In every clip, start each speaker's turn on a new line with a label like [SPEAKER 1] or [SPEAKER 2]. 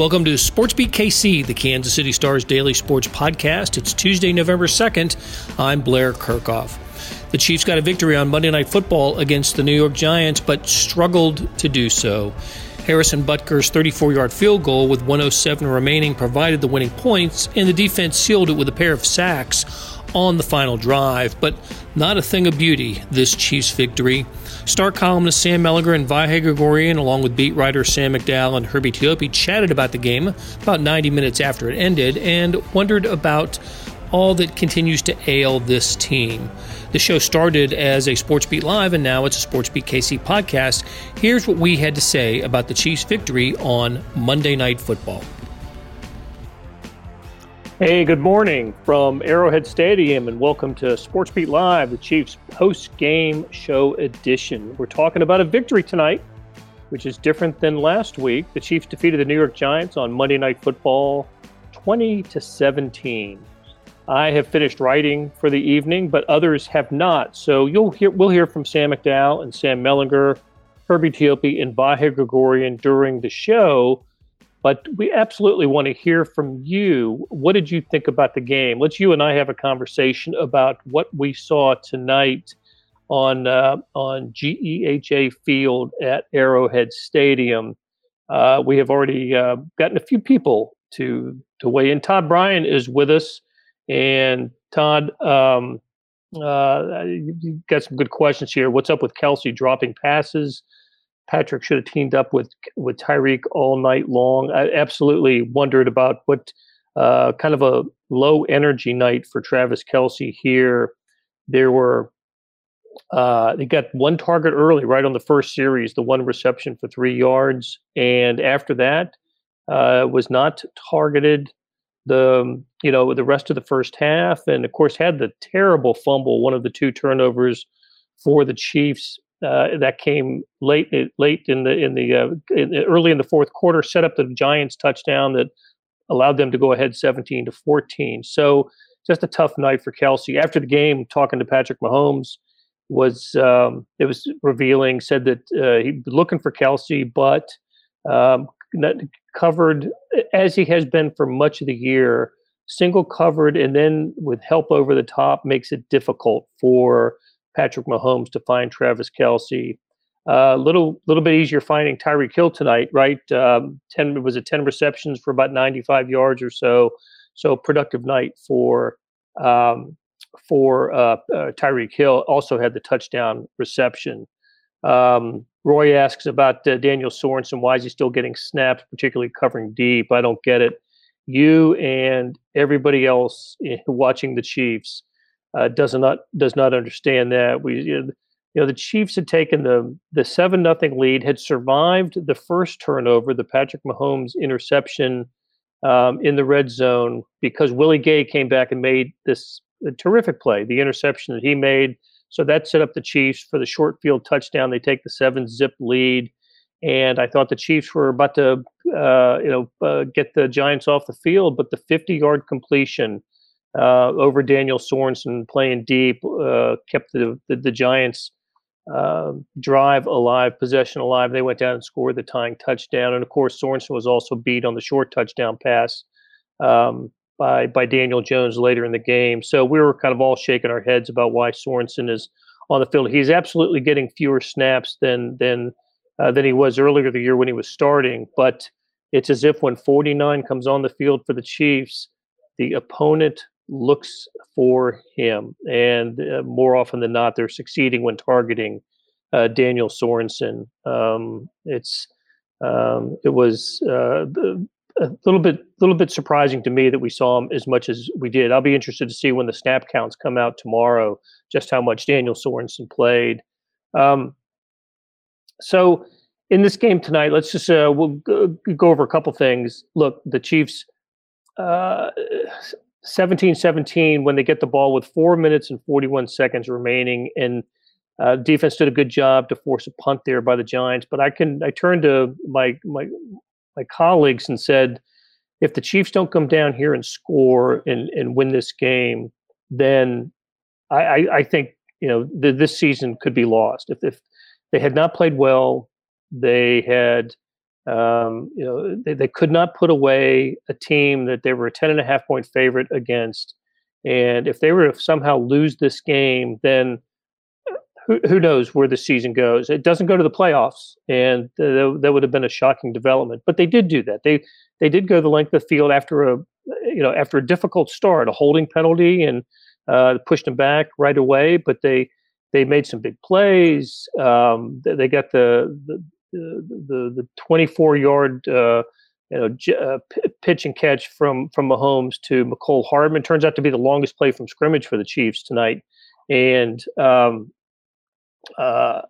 [SPEAKER 1] Welcome to SportsBeat KC, the Kansas City Stars daily sports podcast. It's Tuesday, November 2nd. I'm Blair Kerkhoff. The Chiefs got a victory on Monday Night Football against the New York Giants, but struggled to do so. Harrison Butker's 34 yard field goal with 107 remaining provided the winning points, and the defense sealed it with a pair of sacks on the final drive. But not a thing of beauty, this Chiefs victory. Star columnist Sam Mellinger and Vahe Gregorian, along with beat writer Sam McDowell and Herbie Teope, chatted about the game about 90 minutes after it ended and wondered about all that continues to ail this team. The show started as a Sports Beat Live, and now it's a Sports Beat KC podcast. Here's what we had to say about the Chiefs' victory on Monday Night Football. Hey, good morning from Arrowhead Stadium, and welcome to Sports Beat Live, the Chiefs post game show edition. We're talking about a victory tonight, which is different than last week. The Chiefs defeated the New York Giants on Monday Night Football 20 to 17. I have finished writing for the evening, but others have not. So you'll hear we'll hear from Sam McDowell and Sam Mellinger, Herbie Teope, and Vahe Gregorian during the show. But we absolutely want to hear from you. What did you think about the game? Let's you and I have a conversation about what we saw tonight on uh, on GEHA Field at Arrowhead Stadium. Uh, we have already uh, gotten a few people to to weigh in. Todd Bryan is with us, and Todd, um, uh, you got some good questions here. What's up with Kelce dropping passes? Patrick should have teamed up with with Tyreek all night long. I absolutely wondered about what uh, kind of a low energy night for Travis Kelce here. There were uh, they got one target early, right on the first series, the one reception for three yards, and after that uh, was not targeted. The you know the rest of the first half, and of course had the terrible fumble, one of the two turnovers for the Chiefs uh, that came late late in the in the uh, in, early in the fourth quarter set up the Giants touchdown that allowed them to go ahead 17 to 14. So just a tough night for Kelce. After the game, talking to Patrick Mahomes was um, it was revealing. Said that uh, he looking for Kelce, but um, covered as he has been for much of the year. Single covered, and then with help over the top makes it difficult for Patrick Mahomes to find Travis Kelce. A uh, little little bit easier finding Tyreek Hill tonight, right? Um, ten was it ten receptions for about ninety five yards or so. So productive night for um, for uh, uh, Tyreek Hill. Also had the touchdown reception. Um, Roy asks about uh, Daniel Sorensen. Why is he still getting snaps, particularly covering deep? I don't get it. You and everybody else eh, watching the Chiefs uh, does not does not understand that. We you know, the Chiefs had taken the the seven nothing lead, had survived the first turnover, the Patrick Mahomes interception um, in the red zone because Willie Gay came back and made this terrific play, the interception that he made. So that set up the Chiefs for the short field touchdown. They take the seven zip lead, and I thought the Chiefs were about to, uh, you know, uh, get the Giants off the field, but the 50 yard completion uh, over Daniel Sorensen playing deep, uh, kept the, the, the Giants uh, drive alive, possession alive. They went down and scored the tying touchdown. And of course, Sorensen was also beat on the short touchdown pass um, by by Daniel Jones later in the game. So we were kind of all shaking our heads about why Sorensen is on the field. He's absolutely getting fewer snaps than than uh, than he was earlier the year when he was starting, but it's as if when 49 comes on the field for the Chiefs, the opponent looks for him, and uh, more often than not, they're succeeding when targeting uh, Daniel Sorensen. Um, it's um, it was uh, a little bit little bit surprising to me that we saw him as much as we did. I'll be interested to see when the snap counts come out tomorrow, just how much Daniel Sorensen played. Um, so in this game tonight, let's just uh, we'll go, over a couple things. Look, the Chiefs. Uh, 17 17 when they get the ball with four minutes and 41 seconds remaining. And uh, defense did a good job to force a punt there by the Giants. But I can I turned to my my my colleagues and said, if the Chiefs don't come down here and score and, and win this game, then I, I, I think you know this season could be lost. If, if they had not played well, they had Um, you know, they, they could not put away a team that they were a 10 and a half point favorite against. And if they were to somehow lose this game, then who, who knows where the season goes? It doesn't go to the playoffs, and th- that would have been a shocking development. But they did do that. They they did go the length of the field after a you know after a difficult start, a holding penalty, and uh, pushed them back right away. But they they made some big plays. Um, they, they got the the the, the 24 yard uh, you know j- uh, p- pitch and catch from from Mahomes to Mecole Hardman turns out to be the longest play from scrimmage for the Chiefs tonight, and um, uh,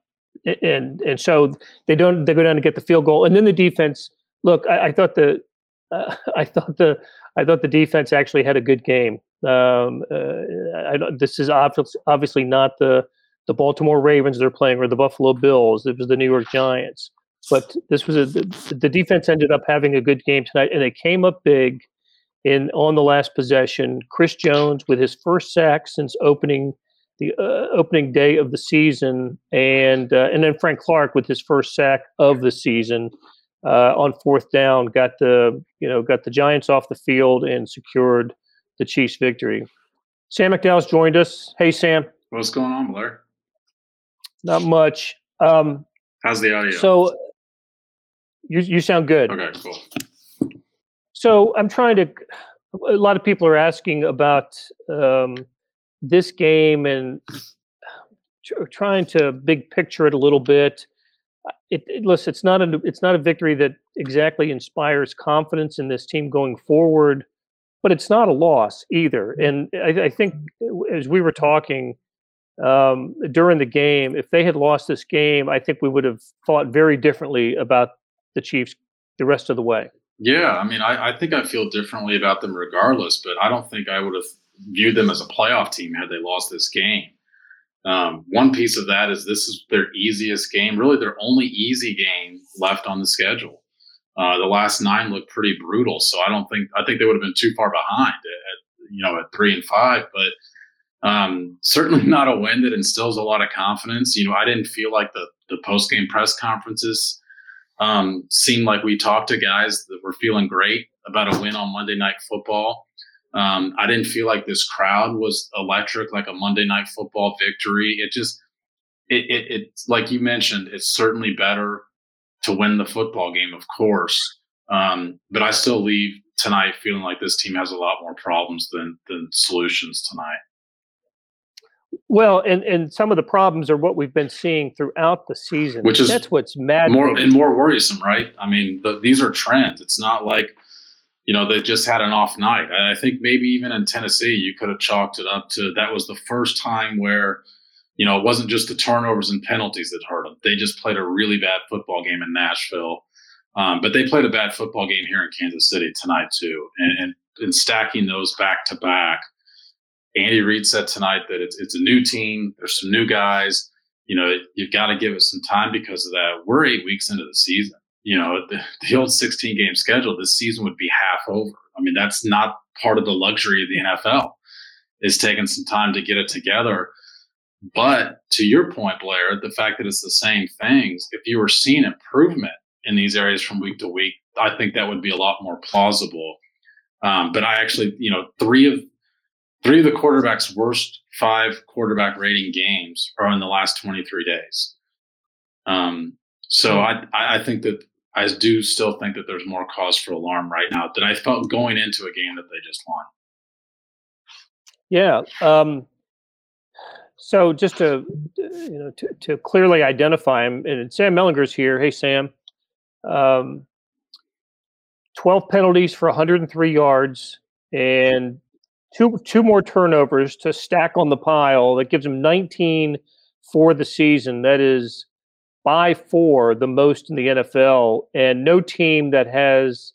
[SPEAKER 1] and and so they don't they go down to get the field goal, and then the defense. Look, I, I thought the uh, I thought the I thought the defense actually had a good game. Um, uh, I, this is obviously not the the Baltimore Ravens they're playing or the Buffalo Bills. It was the New York Giants. But this was a the, defense ended up having a good game tonight, and they came up big in on the last possession. Chris Jones with his first sack since opening the uh, opening day of the season, and uh, and then Frank Clark with his first sack of the season uh, on fourth down got the you know got the Giants off the field and secured the Chiefs' victory. Sam McDowell's joined us. Hey, Sam.
[SPEAKER 2] What's going on, Blair?
[SPEAKER 1] Not much. Um,
[SPEAKER 2] How's the audio?
[SPEAKER 1] So you you sound good.
[SPEAKER 2] Okay, cool.
[SPEAKER 1] So I'm trying to. A lot of people are asking about um, this game and trying to big picture it a little bit. It, it, listen, it's not a it's not a victory that exactly inspires confidence in this team going forward, but it's not a loss either. And I, I think as we were talking um, during the game, if they had lost this game, I think we would have thought very differently about the Chiefs the rest of the way.
[SPEAKER 2] Yeah, I mean, I, I think I feel differently about them regardless, but I don't think I would have viewed them as a playoff team had they lost this game. Um, one piece of that is this is their easiest game, really their only easy game left on the schedule. Uh, the last nine looked pretty brutal, so I don't think I think they would have been too far behind at, you know at three and five, but um, certainly not a win that instills a lot of confidence. You know, I didn't feel like the the post game press conferences um, seemed like we talked to guys that were feeling great about a win on Monday Night Football. Um, I didn't feel like this crowd was electric, like a Monday night football victory. It just, it, it, it, like you mentioned, it's certainly better to win the football game, of course. Um, but I still leave tonight feeling like this team has a lot more problems than than solutions tonight.
[SPEAKER 1] Well, and and some of the problems are what we've been seeing throughout the season,
[SPEAKER 2] which is
[SPEAKER 1] that's what's mad
[SPEAKER 2] more and more worrisome, right? I mean, the, these are trends. It's not like you know, they just had an off night. I think maybe even in Tennessee, you could have chalked it up to that was the first time where, you know, it wasn't just the turnovers and penalties that hurt them. They just played a really bad football game in Nashville. Um, but they played a bad football game here in Kansas City tonight, too. And, and, and stacking those back to back, Andy Reid said tonight that it's, it's a new team. There's some new guys. You know, you've got to give it some time because of that. We're eight weeks into the season you know, the, the old 16 game schedule, this season would be half over. I mean, that's not part of the luxury of the NFL It's taking some time to get it together. But to your point, Blair, the fact that it's the same things, if you were seeing improvement in these areas from week to week, I think that would be a lot more plausible. Um, but I actually, you know, three of three of the quarterbacks' worst five quarterback rating games are in the last 23 days. Um, so I I think that I do still think that there's more cause for alarm right now than I felt going into a game that they just won.
[SPEAKER 1] Yeah. Um, so just to you know to, to clearly identify him, and Sam Mellinger's here. Hey Sam. Um, 12 penalties for 103 yards and two two more turnovers to stack on the pile. That gives him 19 for the season. That is by four the most in the NFL, and no team that has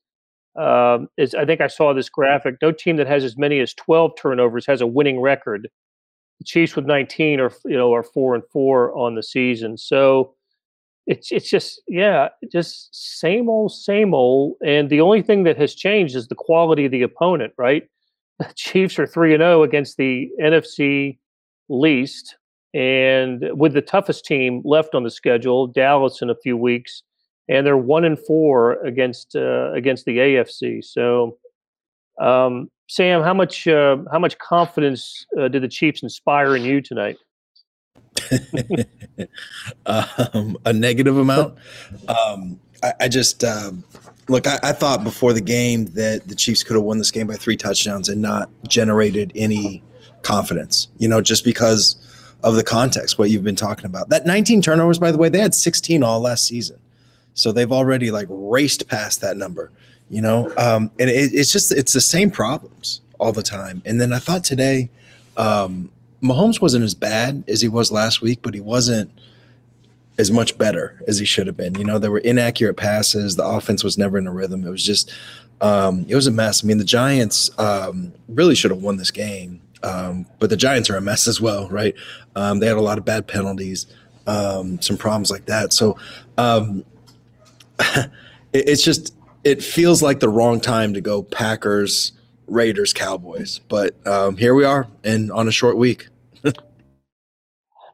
[SPEAKER 1] um, is I think I saw this graphic. No team that has as many as twelve turnovers has a winning record. The Chiefs with nineteen are you know are four and four on the season. So it's it's just yeah, just same old same old. And the only thing that has changed is the quality of the opponent. Right, the Chiefs are three and zero oh against the NFC least and with the toughest team left on the schedule, Dallas in a few weeks, and they're one and four against uh, against the AFC. So, um, Sam, how much uh, how much confidence uh, did the Chiefs inspire in you tonight?
[SPEAKER 3] um, a negative amount. Um, I, I, just um, look. I, I, thought before the game that the Chiefs could have won this game by three touchdowns and not generated any confidence. You know, just because of the context, what you've been talking about. That 19 turnovers, by the way, they had 16 all last season, so they've already like raced past that number. You know, um, and it, it's just it's the same problems all the time. And then I thought today. Um, Mahomes wasn't as bad as he was last week, but he wasn't as much better as he should have been. You know, there were inaccurate passes. The offense was never in a rhythm. It was just, um, it was a mess. I mean, the Giants um, really should have won this game, um, but the Giants are a mess as well, right? Um, they had a lot of bad penalties, um, some problems like that. So um, it, it's just, it feels like the wrong time to go Packers, Raiders, Cowboys. But here we are, and on a short week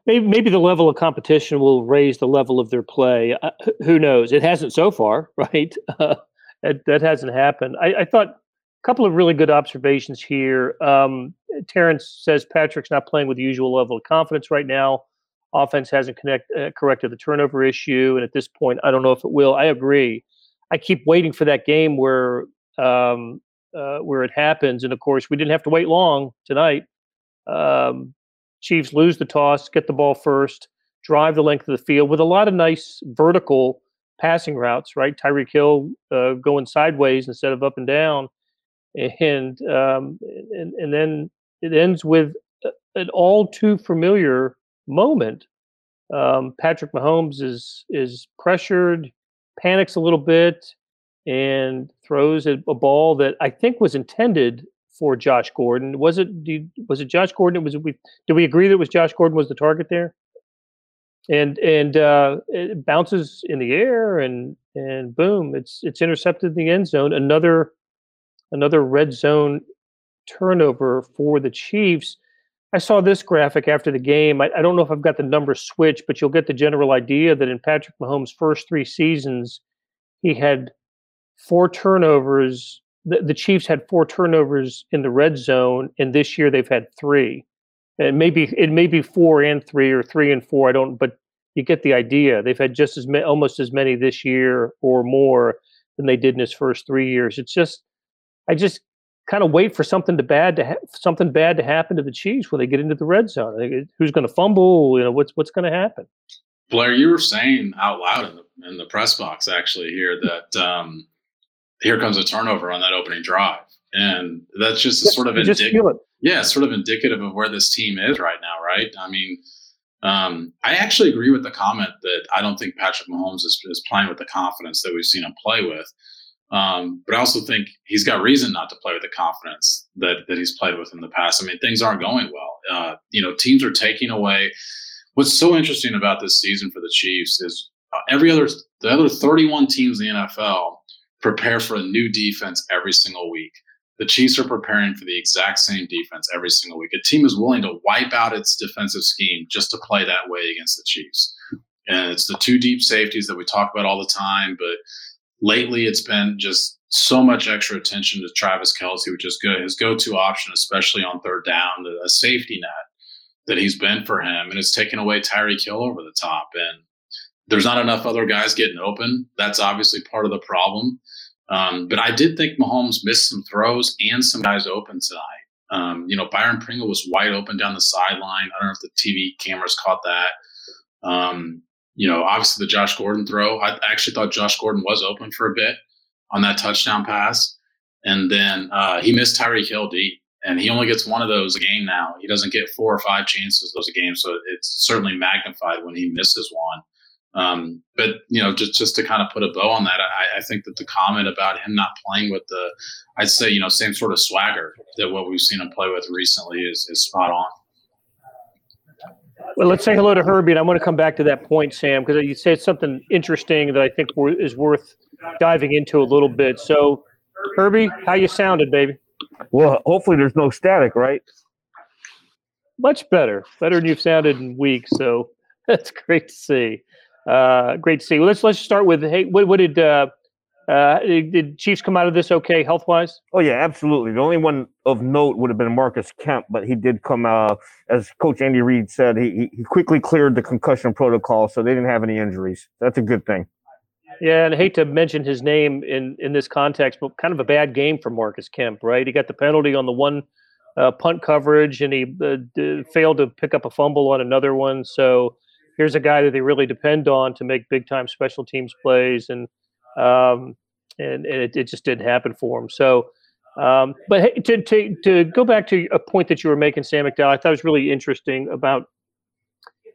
[SPEAKER 1] maybe maybe the level of competition will raise the level of their play. Uh, who knows? It hasn't so far, right? Uh, that, that hasn't happened. I, I, thought a couple of really good observations here. Um, Terrence says Patrick's not playing with the usual level of confidence right now. Offense hasn't connect, uh, corrected the turnover issue, and at this point, I don't know if it will. I agree. I keep waiting for that game where um, uh, where it happens, and of course, we didn't have to wait long tonight. Um, Chiefs lose the toss, get the ball first, drive the length of the field with a lot of nice vertical passing routes, right? Tyreek Hill uh, going sideways instead of up and down. And, um, and, and then it ends with an all too familiar moment. Um, Patrick Mahomes is is pressured, panics a little bit, and throws a, a ball that I think was intended for Josh Gordon. Was it was it Josh Gordon? Was it we did we agree that was Josh Gordon was the target there? And and uh, it bounces in the air and and boom, it's it's intercepted in the end zone. Another another red zone turnover for the Chiefs. I saw this graphic after the game. I, I don't know if I've got the numbers switched, but you'll get the general idea that in Patrick Mahomes' first three seasons, he had four turnovers the, the Chiefs had four turnovers in the red zone, and this year they've had three. It may be it may be four and three or three and four. I don't, but you get the idea. They've had just as many, almost as many this year or more than they did in his first three years. It's just, I just kind of wait for something to bad to ha- something bad to happen to the Chiefs when they get into the red zone. Who's going to fumble? You know what's what's going to happen.
[SPEAKER 2] Blair, you were saying out loud in the in the press box actually here that um, here comes a turnover on that opening drive. And that's just sort of indicative. Yeah, sort of indicative of where this team is right now, right? I mean, um, I actually agree with the comment that I don't think Patrick Mahomes is, is playing with the confidence that we've seen him play with. Um, but I also think he's got reason not to play with the confidence that that he's played with in the past. I mean, things aren't going well. Uh, you know, teams are taking away. What's so interesting about this season for the Chiefs is uh, every other the other 31 teams in the NFL prepare for a new defense every single week. The Chiefs are preparing for the exact same defense every single week. A team is willing to wipe out its defensive scheme just to play that way against the Chiefs. And it's the two deep safeties that we talk about all the time, but lately it's been just so much extra attention to Travis Kelce, which is good. His go-to option, especially on third down, a safety net that he's been for him, and it's taken away Tyreek Hill over the top. And there's not enough other guys getting open. That's obviously part of the problem. Um, but I did think Mahomes missed some throws and some guys open tonight. Um, you know, Byron Pringle was wide open down the sideline. I don't know if the TV cameras caught that. Um, you know, obviously the Josh Gordon throw. I actually thought Josh Gordon was open for a bit on that touchdown pass. And then uh, he missed Tyreek Hill deep. And he only gets one of those a game now. He doesn't get four or five chances those a game. So it's certainly magnified when he misses one. Um, but you know, just just to kind of put a bow on that, I, I, think that the comment about him not playing with the, I'd say you know, same sort of swagger that what we've seen him play with recently is is spot on.
[SPEAKER 1] Well, let's say hello to Herbie, and I want to come back to that point, Sam, because you said something interesting that I think is worth diving into a little bit. So, Herbie, how you sounded, baby?
[SPEAKER 4] Well, hopefully there's no static, right?
[SPEAKER 1] Much better, better than you've sounded in weeks. So that's great to see. Uh, great to see. Well, let's let's start with hey, what, what did uh, uh, did Chiefs come out of this okay health wise?
[SPEAKER 4] Oh yeah, absolutely. The only one of note would have been Marcus Kemp, but he did come out as Coach Andy Reid said. He he quickly cleared the concussion protocol, so they didn't have any injuries. That's a good thing.
[SPEAKER 1] Yeah, and I hate to mention his name in in this context, but kind of a bad game for Marcus Kemp, right? He got the penalty on the one uh, punt coverage, and he uh, d- failed to pick up a fumble on another one. So here's a guy that they really depend on to make big time special teams plays, and um, and, and it, it, just didn't happen for him. So, um, but hey, to, to to go back to a point that you were making, Sam McDowell, I thought it was really interesting about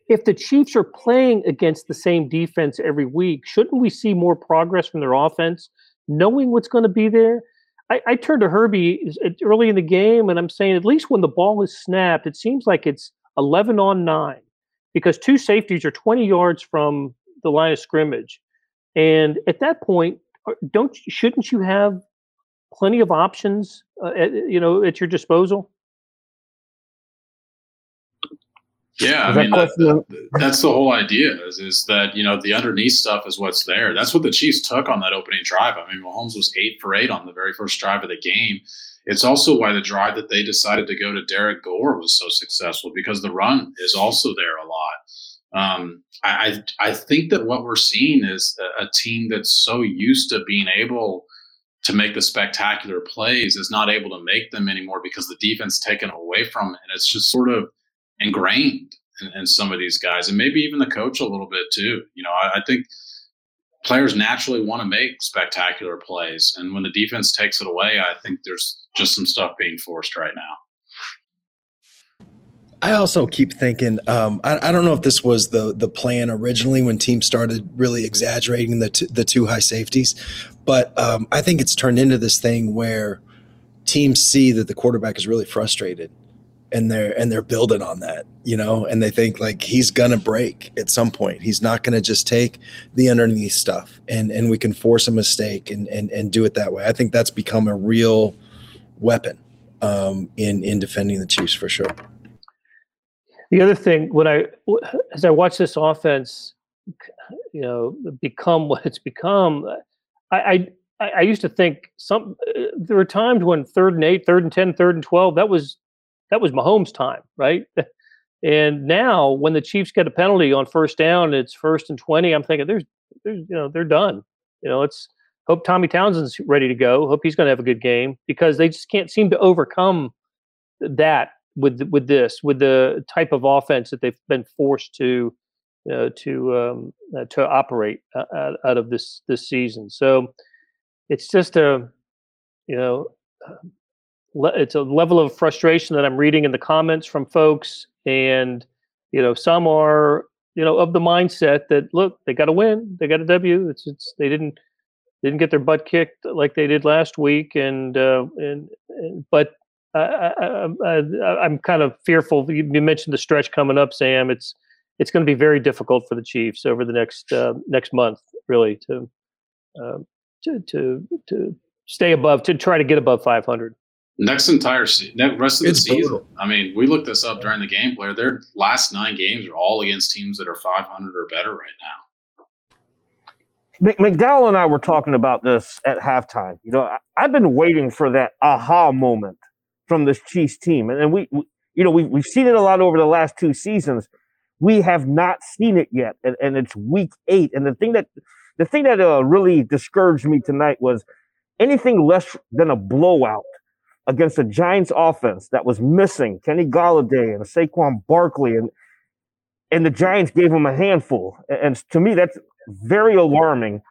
[SPEAKER 1] if the Chiefs are playing against the same defense every week, shouldn't we see more progress from their offense, knowing what's going to be there? I, I turned to Herbie early in the game, and I'm saying at least when the ball is snapped, it seems like it's 11 on nine because two safeties are 20 yards from the line of scrimmage, and at that point, uh, don't shouldn't you have plenty of options, uh, at, you know, at your disposal?
[SPEAKER 2] Yeah, I mean that, that, that's the whole idea is, is that you know the underneath stuff is what's there. That's what the Chiefs took on that opening drive. I mean, Mahomes was eight for eight on the very first drive of the game. It's also why the drive that they decided to go to Derrick Gore was so successful because the run is also there a lot. Um, I I think that what we're seeing is a, a team that's so used to being able to make the spectacular plays is not able to make them anymore because the defense taken away from it, and it's just sort of ingrained in, in, some of these guys, and maybe even the coach a little bit too. You know, I, I think players naturally want to make spectacular plays, and when the defense takes it away, I think there's just some stuff being forced right now.
[SPEAKER 3] I also keep thinking. Um, I, I, don't know if this was the the plan originally when teams started really exaggerating the t- the two high safeties, but um, I think it's turned into this thing where teams see that the quarterback is really frustrated and they're and they're building on that you know? And they think like he's gonna break at some point. He's not gonna just take the underneath stuff and and we can force a mistake and and, and do it that way. I think that's become a real weapon um, in in defending the chiefs for sure.
[SPEAKER 1] The other thing when i as i watch this offense you know become what it's become i i, I used to think some there were times when third and eight third and ten, third and 12 that was that was Mahomes' time, right? And now, when the Chiefs get a penalty on first down, it's first and twenty. I'm thinking, there's, there's, you know, they're done. You know, it's hope Tommy Townsend's ready to go. Hope he's going to have a good game because they just can't seem to overcome that with with this with the type of offense that they've been forced to uh, to um, uh, to operate uh, out of this this season. So it's just a you know it's a level of frustration that I'm reading in the comments from folks, and you know, some are you know of the mindset that look, they got to win, they got a W. It's it's they didn't didn't get their butt kicked like they did last week, and uh, and, and but I, am I'm kind of fearful. You mentioned the stretch coming up, Sam. It's it's going to be very difficult for the Chiefs over the next uh, next month, really, to, uh, to to to stay above to try to get above 500
[SPEAKER 2] next entire se- rest of the season. Brutal. I mean, we looked this up during the game Blair. Their last nine games are all against teams that are 500 or better right now.
[SPEAKER 4] McDowell and I were talking about this at halftime. You know, I've been waiting for that aha moment from this Chiefs team, and we, we you know, we, we've seen it a lot over the last two seasons. We have not seen it yet, and, and it's week eight. And the thing that the thing that uh, really discouraged me tonight was anything less than a blowout against a Giants offense that was missing Kenny Golladay and Saquon Barkley, and and the Giants gave him a handful. And to me, that's very alarming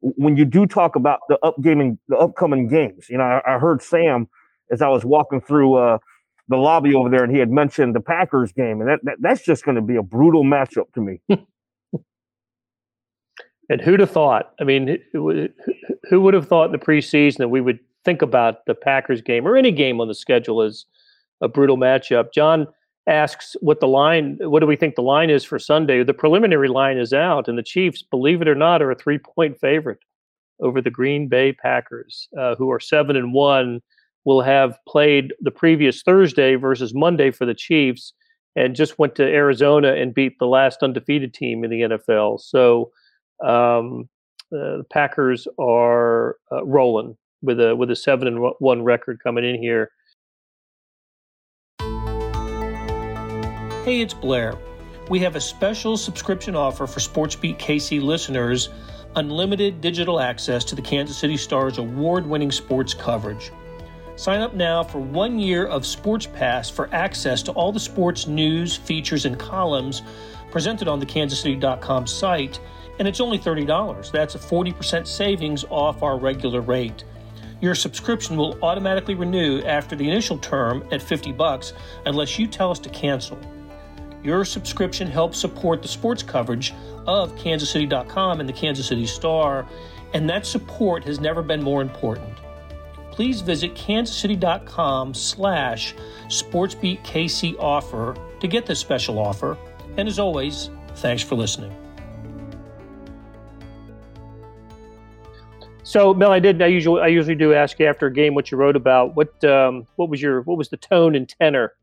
[SPEAKER 4] when you do talk about the upgaming, the upcoming games. You know, I, I heard Sam as I was walking through uh, the lobby over there, and he had mentioned the Packers game, and that, that that's just going to be a brutal matchup to me.
[SPEAKER 1] and who'd have thought? I mean, who would have thought in the preseason that we would think about the Packers game or any game on the schedule as a brutal matchup. John asks what the line, what do we think the line is for Sunday? The preliminary line is out, and the Chiefs, believe it or not, are a three point favorite over the Green Bay Packers, uh, who are seven and one. Will have played the previous Thursday versus Monday for the Chiefs, and just went to Arizona and beat the last undefeated team in the NFL. So um, uh, the Packers are uh, rolling with a with a seven and one record coming in here. Hey, it's Blair. We have a special subscription offer for SportsBeat KC listeners unlimited digital access to the Kansas City Stars award winning sports coverage. Sign up now for one year of Sports Pass for access to all the sports news, features, and columns presented on the kansascity.com site, and it's only $30. That's a 40% savings off our regular rate. Your subscription will automatically renew after the initial term at 50 bucks unless you tell us to cancel. Your subscription helps support the sports coverage of kansascity.com and the Kansas City Star, and that support has never been more important. Please visit kansascity.com slash sportsbeatkc offer to get this special offer. And as always, thanks for listening. So, Mel, I did. I usually, I usually do ask you after a game what you wrote about. What, um, what was your, what was the tone and tenor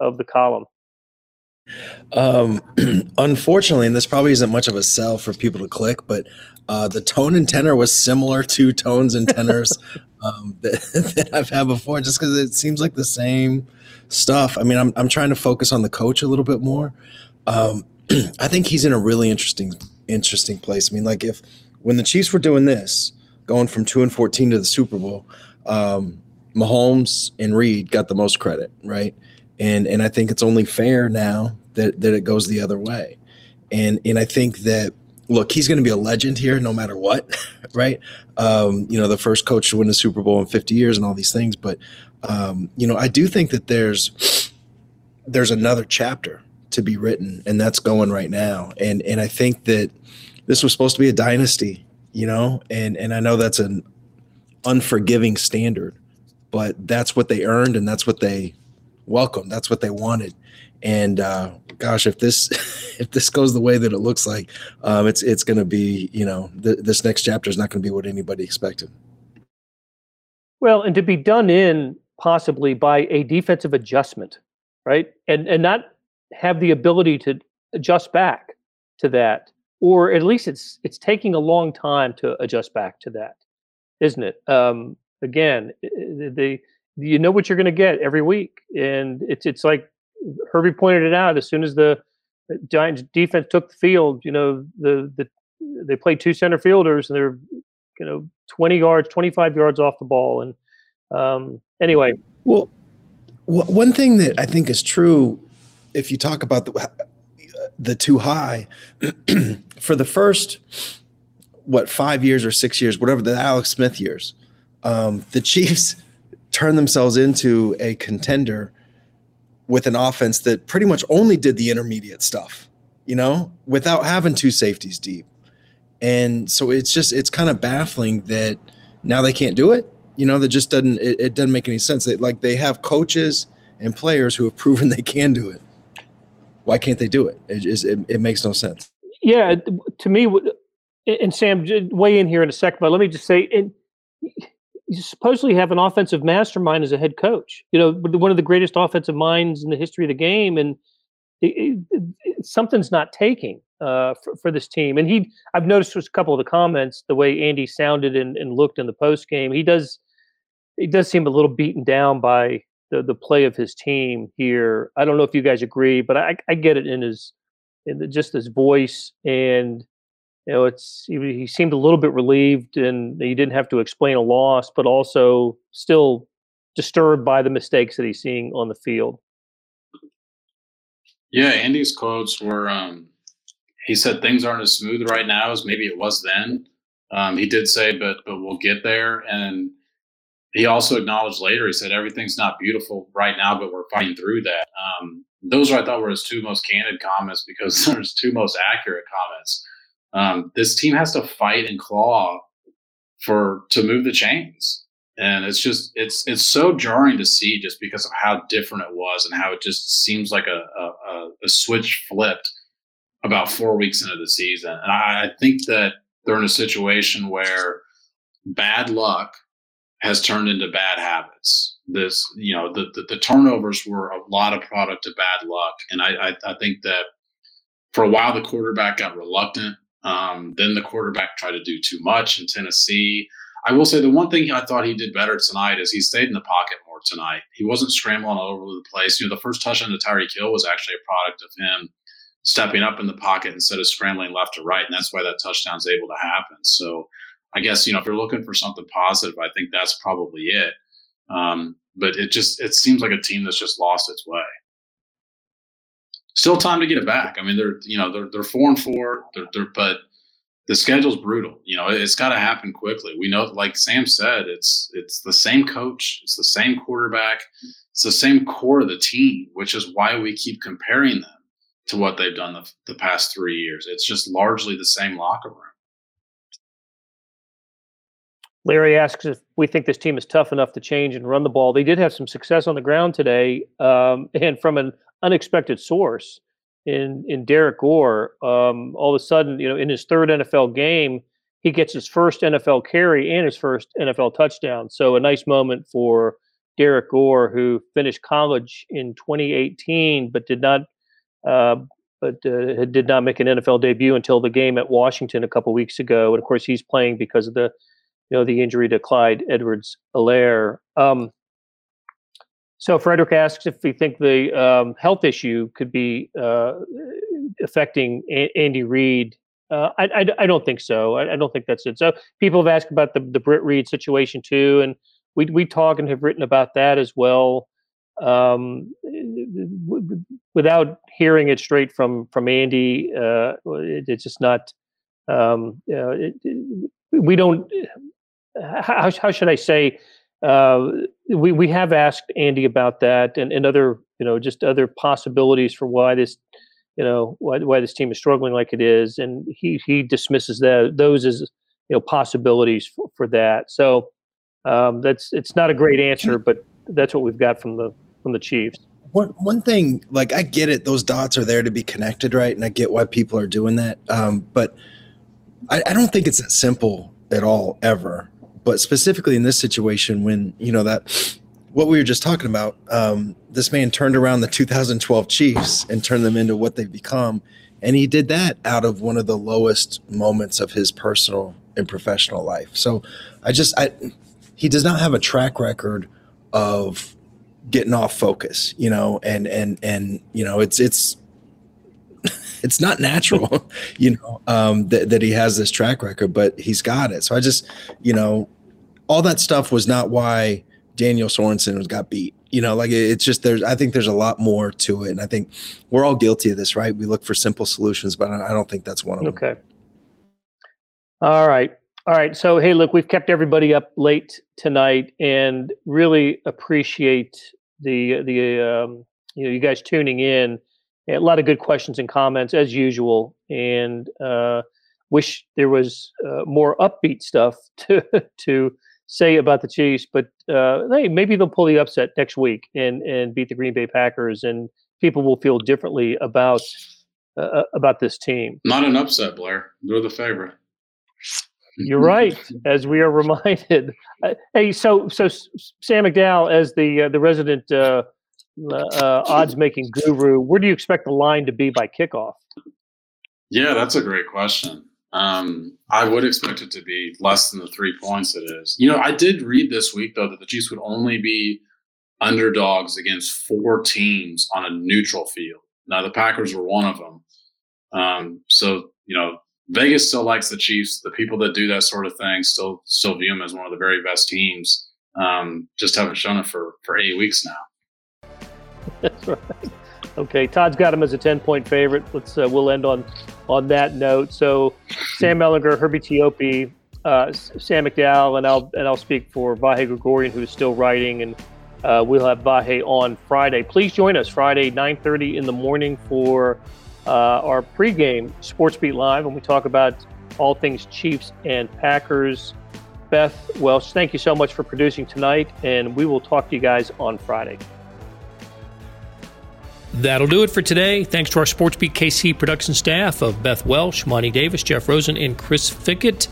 [SPEAKER 1] of the column?
[SPEAKER 3] Um, unfortunately, and this probably isn't much of a sell for people to click, but uh, the tone and tenor was similar to tones and tenors um, that, that, I've had before, just because it seems like the same stuff. I mean, I'm I'm trying to focus on the coach a little bit more. Um, I think he's in a really interesting interesting place. I mean, like if when the Chiefs were doing this, going from two and fourteen to the Super Bowl, um, Mahomes and Reid got the most credit, right? and and I think it's only fair now that that it goes the other way, and and I think that look, he's going to be a legend here no matter what, right? Um, you know, the first coach to win the Super Bowl in 50 years and all these things, but um, you know, I do think that there's there's another chapter to be written, and that's going right now, and and I think that this was supposed to be a dynasty, you know, and and I know that's an unforgiving standard, but that's what they earned, and that's what they welcome. That's what they wanted. And uh, gosh, if this if this goes the way that it looks like, um, it's it's going to be you know th- this next chapter is not going to be what anybody expected.
[SPEAKER 1] Well, and to be done in possibly by a defensive adjustment, right? And and not have the ability to adjust back to that, or at least it's it's taking a long time to adjust back to that, isn't it? Um, again, the you know what you're going to get every week, and it's it's like Herbie pointed it out. As soon as the Giants defense took the field, you know the the they played two center fielders, and they're you know 20 yards, 25 yards off the ball, and um, anyway.
[SPEAKER 3] Well, one thing that I think is true, if you talk about the the too high, for the first what five years or six years, whatever the Alex Smith years, um, the Chiefs turned themselves into a contender with an offense that pretty much only did the intermediate stuff, you know, without having two safeties deep. And so it's just it's kind of baffling that now they can't do it. You know, that just doesn't it, it doesn't make any sense. They, like they have coaches and players who have proven they can do it. Why can't they do it? It, it, it makes no sense.
[SPEAKER 1] Yeah, to me, and Sam, weigh in here in a second, but let me just say, it, you supposedly have an offensive mastermind as a head coach. You know, one of the greatest offensive minds in the history of the game, and it, it, it, something's not taking uh, for, for, this team. And he, I've noticed was a couple of the comments, the way Andy sounded and, and looked in the post game. He does, he does seem a little beaten down by the the play of his team here. I don't know if you guys agree, but I, I get it in his, in the, just his voice and you know, it's he, he, seemed a little bit relieved, and he didn't have to explain a loss, but also still disturbed by the mistakes that he's seeing on the field.
[SPEAKER 2] Yeah, Andy's quotes were. Um, he said things aren't as smooth right now as maybe it was then. Um, he did say, but but we'll get there, and he also acknowledged later. He said everything's not beautiful right now, but we're fighting through that. Um, those are I thought were his two most candid comments because they're his two most accurate comments. Um, this team has to fight and claw for to move the chains, and it's just it's it's so jarring to see just because of how different it was and how it just seems like a a, a switch flipped about four weeks into the season. And I, I think that they're in a situation where bad luck has turned into bad habits. this, you know, the, the, the turnovers were a lot of product of bad luck, and I, I, I think that for a while the quarterback got reluctant. Um, then the quarterback tried to do too much in Tennessee. I will say the one thing I thought he did better tonight is he stayed in the pocket more tonight. He wasn't scrambling all over the place. You know, the first touchdown to Tyreek Hill was actually a product of him stepping up in the pocket instead of scrambling left to right, and that's why that touchdown's able to happen. So, I guess you know if you're looking for something positive, I think that's probably it. Um, but it just it seems like a team that's just lost its way. Still time to get it back. I mean, they're you know they're they're four and four. They're, they're but the schedule's brutal. You know, it's got to happen quickly. We know, like Sam said, it's it's the same coach, it's the same quarterback, it's the same core of the team, which is why we keep comparing them to what they've done the, the past three years. It's just largely the same locker room.
[SPEAKER 1] Larry asks if we think this team is tough enough to change and run the ball. They did have some success on the ground today, um, and from an unexpected source in in Derrick Gore. Um, all of a sudden, you know, in his third NFL game, he gets his first NFL carry and his first NFL touchdown. So a nice moment for Derrick Gore, who finished college in 2018, but did not. Uh, but uh, did not make an NFL debut until the game at Washington a couple weeks ago, and of course he's playing because of the, you know, the injury to Clyde Edwards-Helaire. Um, so Frederick asks if we think the um, health issue could be uh, affecting a- Andy Reid. Uh, I, I, I, don't think so. I, I, don't think that's it. So people have asked about the the Britt Reid situation too, and we we talk and have written about that as well. Um, without hearing it straight from from Andy, uh, it, it's just not. Um, it, we don't. How how should I say? uh, we we have asked Andy about that and, and other you know just other possibilities for why this you know why why this team is struggling like it is, and he he dismisses that those as you know possibilities for, for that. So um, that's it's not a great answer, but that's what we've got from the from the Chiefs.
[SPEAKER 3] One one thing, like I get it, those dots are there to be connected, right? And I get why people are doing that, um, but I, I don't think it's that simple at all ever but specifically in this situation, when you know that what we were just talking about, um, this man turned around the 2012 Chiefs and turned them into what they've become, and he did that out of one of the lowest moments of his personal and professional life. So I just I he does not have a track record of getting off focus, you know, and and and you know it's it's it's not natural, you know, um, that, that he has this track record, but he's got it. So I just, you know, all that stuff was not why Daniel Sorensen was got beat. You know, like it's just there's I think there's a lot more to it. And I think we're all guilty of this, right? We look for simple solutions, but I don't think that's one of them.
[SPEAKER 1] Okay. All right. All right. So hey, look, we've kept everybody up late tonight and really appreciate the the um, you know you guys tuning in. A lot of good questions and comments as usual, and uh, wish there was uh, more upbeat stuff to to say about the Chiefs, but uh, hey, maybe they'll pull the upset next week and and beat the Green Bay Packers, and people will feel differently about uh, uh about this team.
[SPEAKER 2] Not an upset, Blair. They're the favorite.
[SPEAKER 1] You're right, as we are reminded. Uh, hey, so so Sam McDowell, as the uh, the resident uh, odds making guru, where do you expect the line to be by kickoff?
[SPEAKER 2] Yeah, that's a great question. Um, I would expect it to be less than the three points it is. You know, I did read this week though that the Chiefs would only be underdogs against four teams on a neutral field. Now the Packers were one of them. Um, so you know, Vegas still likes the Chiefs. The people that do that sort of thing still still view them as one of the very best teams. Um, just haven't shown it for for eight weeks now.
[SPEAKER 1] That's right. Okay, Todd's got him as a ten point favorite. Let's uh, we'll end on on that note. So, Sam Mellinger, Herbie Teope, uh, Sam McDowell, and I'll and I'll speak for Vahe Gregorian, who is still writing, and uh, we'll have Vahe on Friday. Please join us Friday, 9:30 in the morning for uh, our pregame Sports Beat Live, when we talk about all things Chiefs and Packers. Beth Welsh, thank you so much for producing tonight, and we will talk to you guys on Friday.
[SPEAKER 5] That'll do it for today. Thanks to our SportsBeat KC production staff of Beth Welsh, Monty Davis, Jeff Rosen, and Chris Fickett.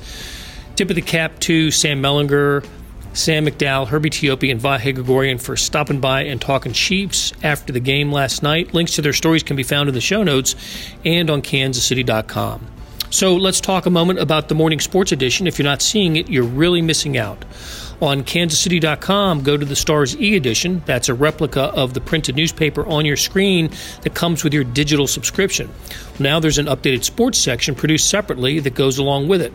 [SPEAKER 5] Tip of the cap to Sam Mellinger,
[SPEAKER 1] Sam McDowell, Herbie Teope, and Vahe Gregorian for stopping by and talking Chiefs after the game last night. Links to their stories can be found in the show notes and on kansascity.com. So let's talk a moment about the morning sports edition. If you're not seeing it, you're really missing out. On kansascity.com, go to the Stars e edition. That's a replica of the printed newspaper on your screen that comes with your digital subscription. Now there's an updated sports section produced separately that goes along with it.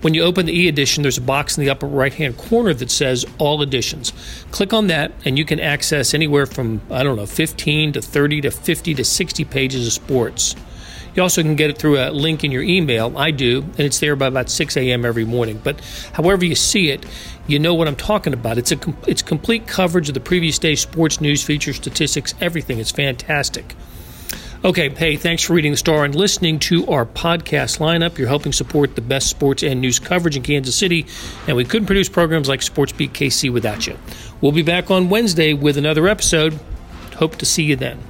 [SPEAKER 1] When you open the e edition, there's a box in the upper right hand corner that says All Editions. Click on that, and you can access anywhere from, I don't know, 15 to 30 to 50 to 60 pages of sports. You also can get it through a link in your email. I do, and it's there by about 6 a.m. every morning. But however you see it, you know what I'm talking about. It's a it's complete coverage of the previous day's sports news, features, statistics, everything. It's fantastic. Okay, hey, thanks for reading the Star and listening to our podcast lineup. You're helping support the best sports and news coverage in Kansas City, and we couldn't produce programs like Sports Beat KC without you. We'll be back on Wednesday with another episode. Hope to see you then.